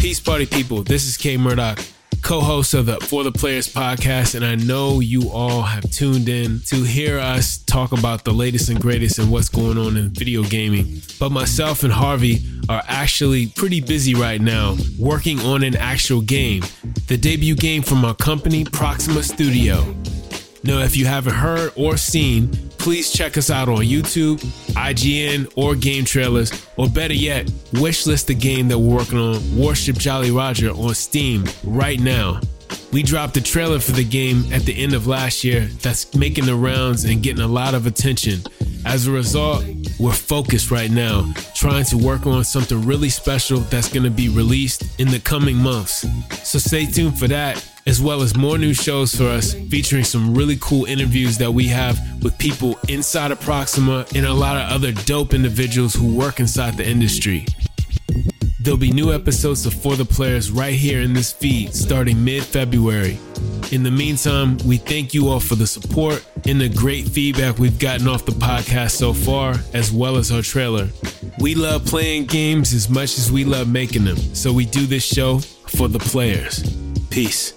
Peace, party people. This is K Murdock, co host of the For the Players podcast, and I know you all have tuned in to hear us talk about the latest and greatest and what's going on in video gaming. But myself and Harvey are actually pretty busy right now working on an actual game, the debut game from our company, Proxima Studio. Now, if you haven't heard or seen, please check us out on YouTube, IGN, or Game Trailers, or better yet, wishlist the game that we're working on, Warship Jolly Roger, on Steam right now. We dropped a trailer for the game at the end of last year that's making the rounds and getting a lot of attention. As a result, we're focused right now, trying to work on something really special that's going to be released in the coming months. So stay tuned for that, as well as more new shows for us featuring some really cool interviews that we have with people inside of Proxima and a lot of other dope individuals who work inside the industry. There'll be new episodes of For the Players right here in this feed starting mid February. In the meantime, we thank you all for the support and the great feedback we've gotten off the podcast so far, as well as our trailer. We love playing games as much as we love making them, so we do this show for the players. Peace.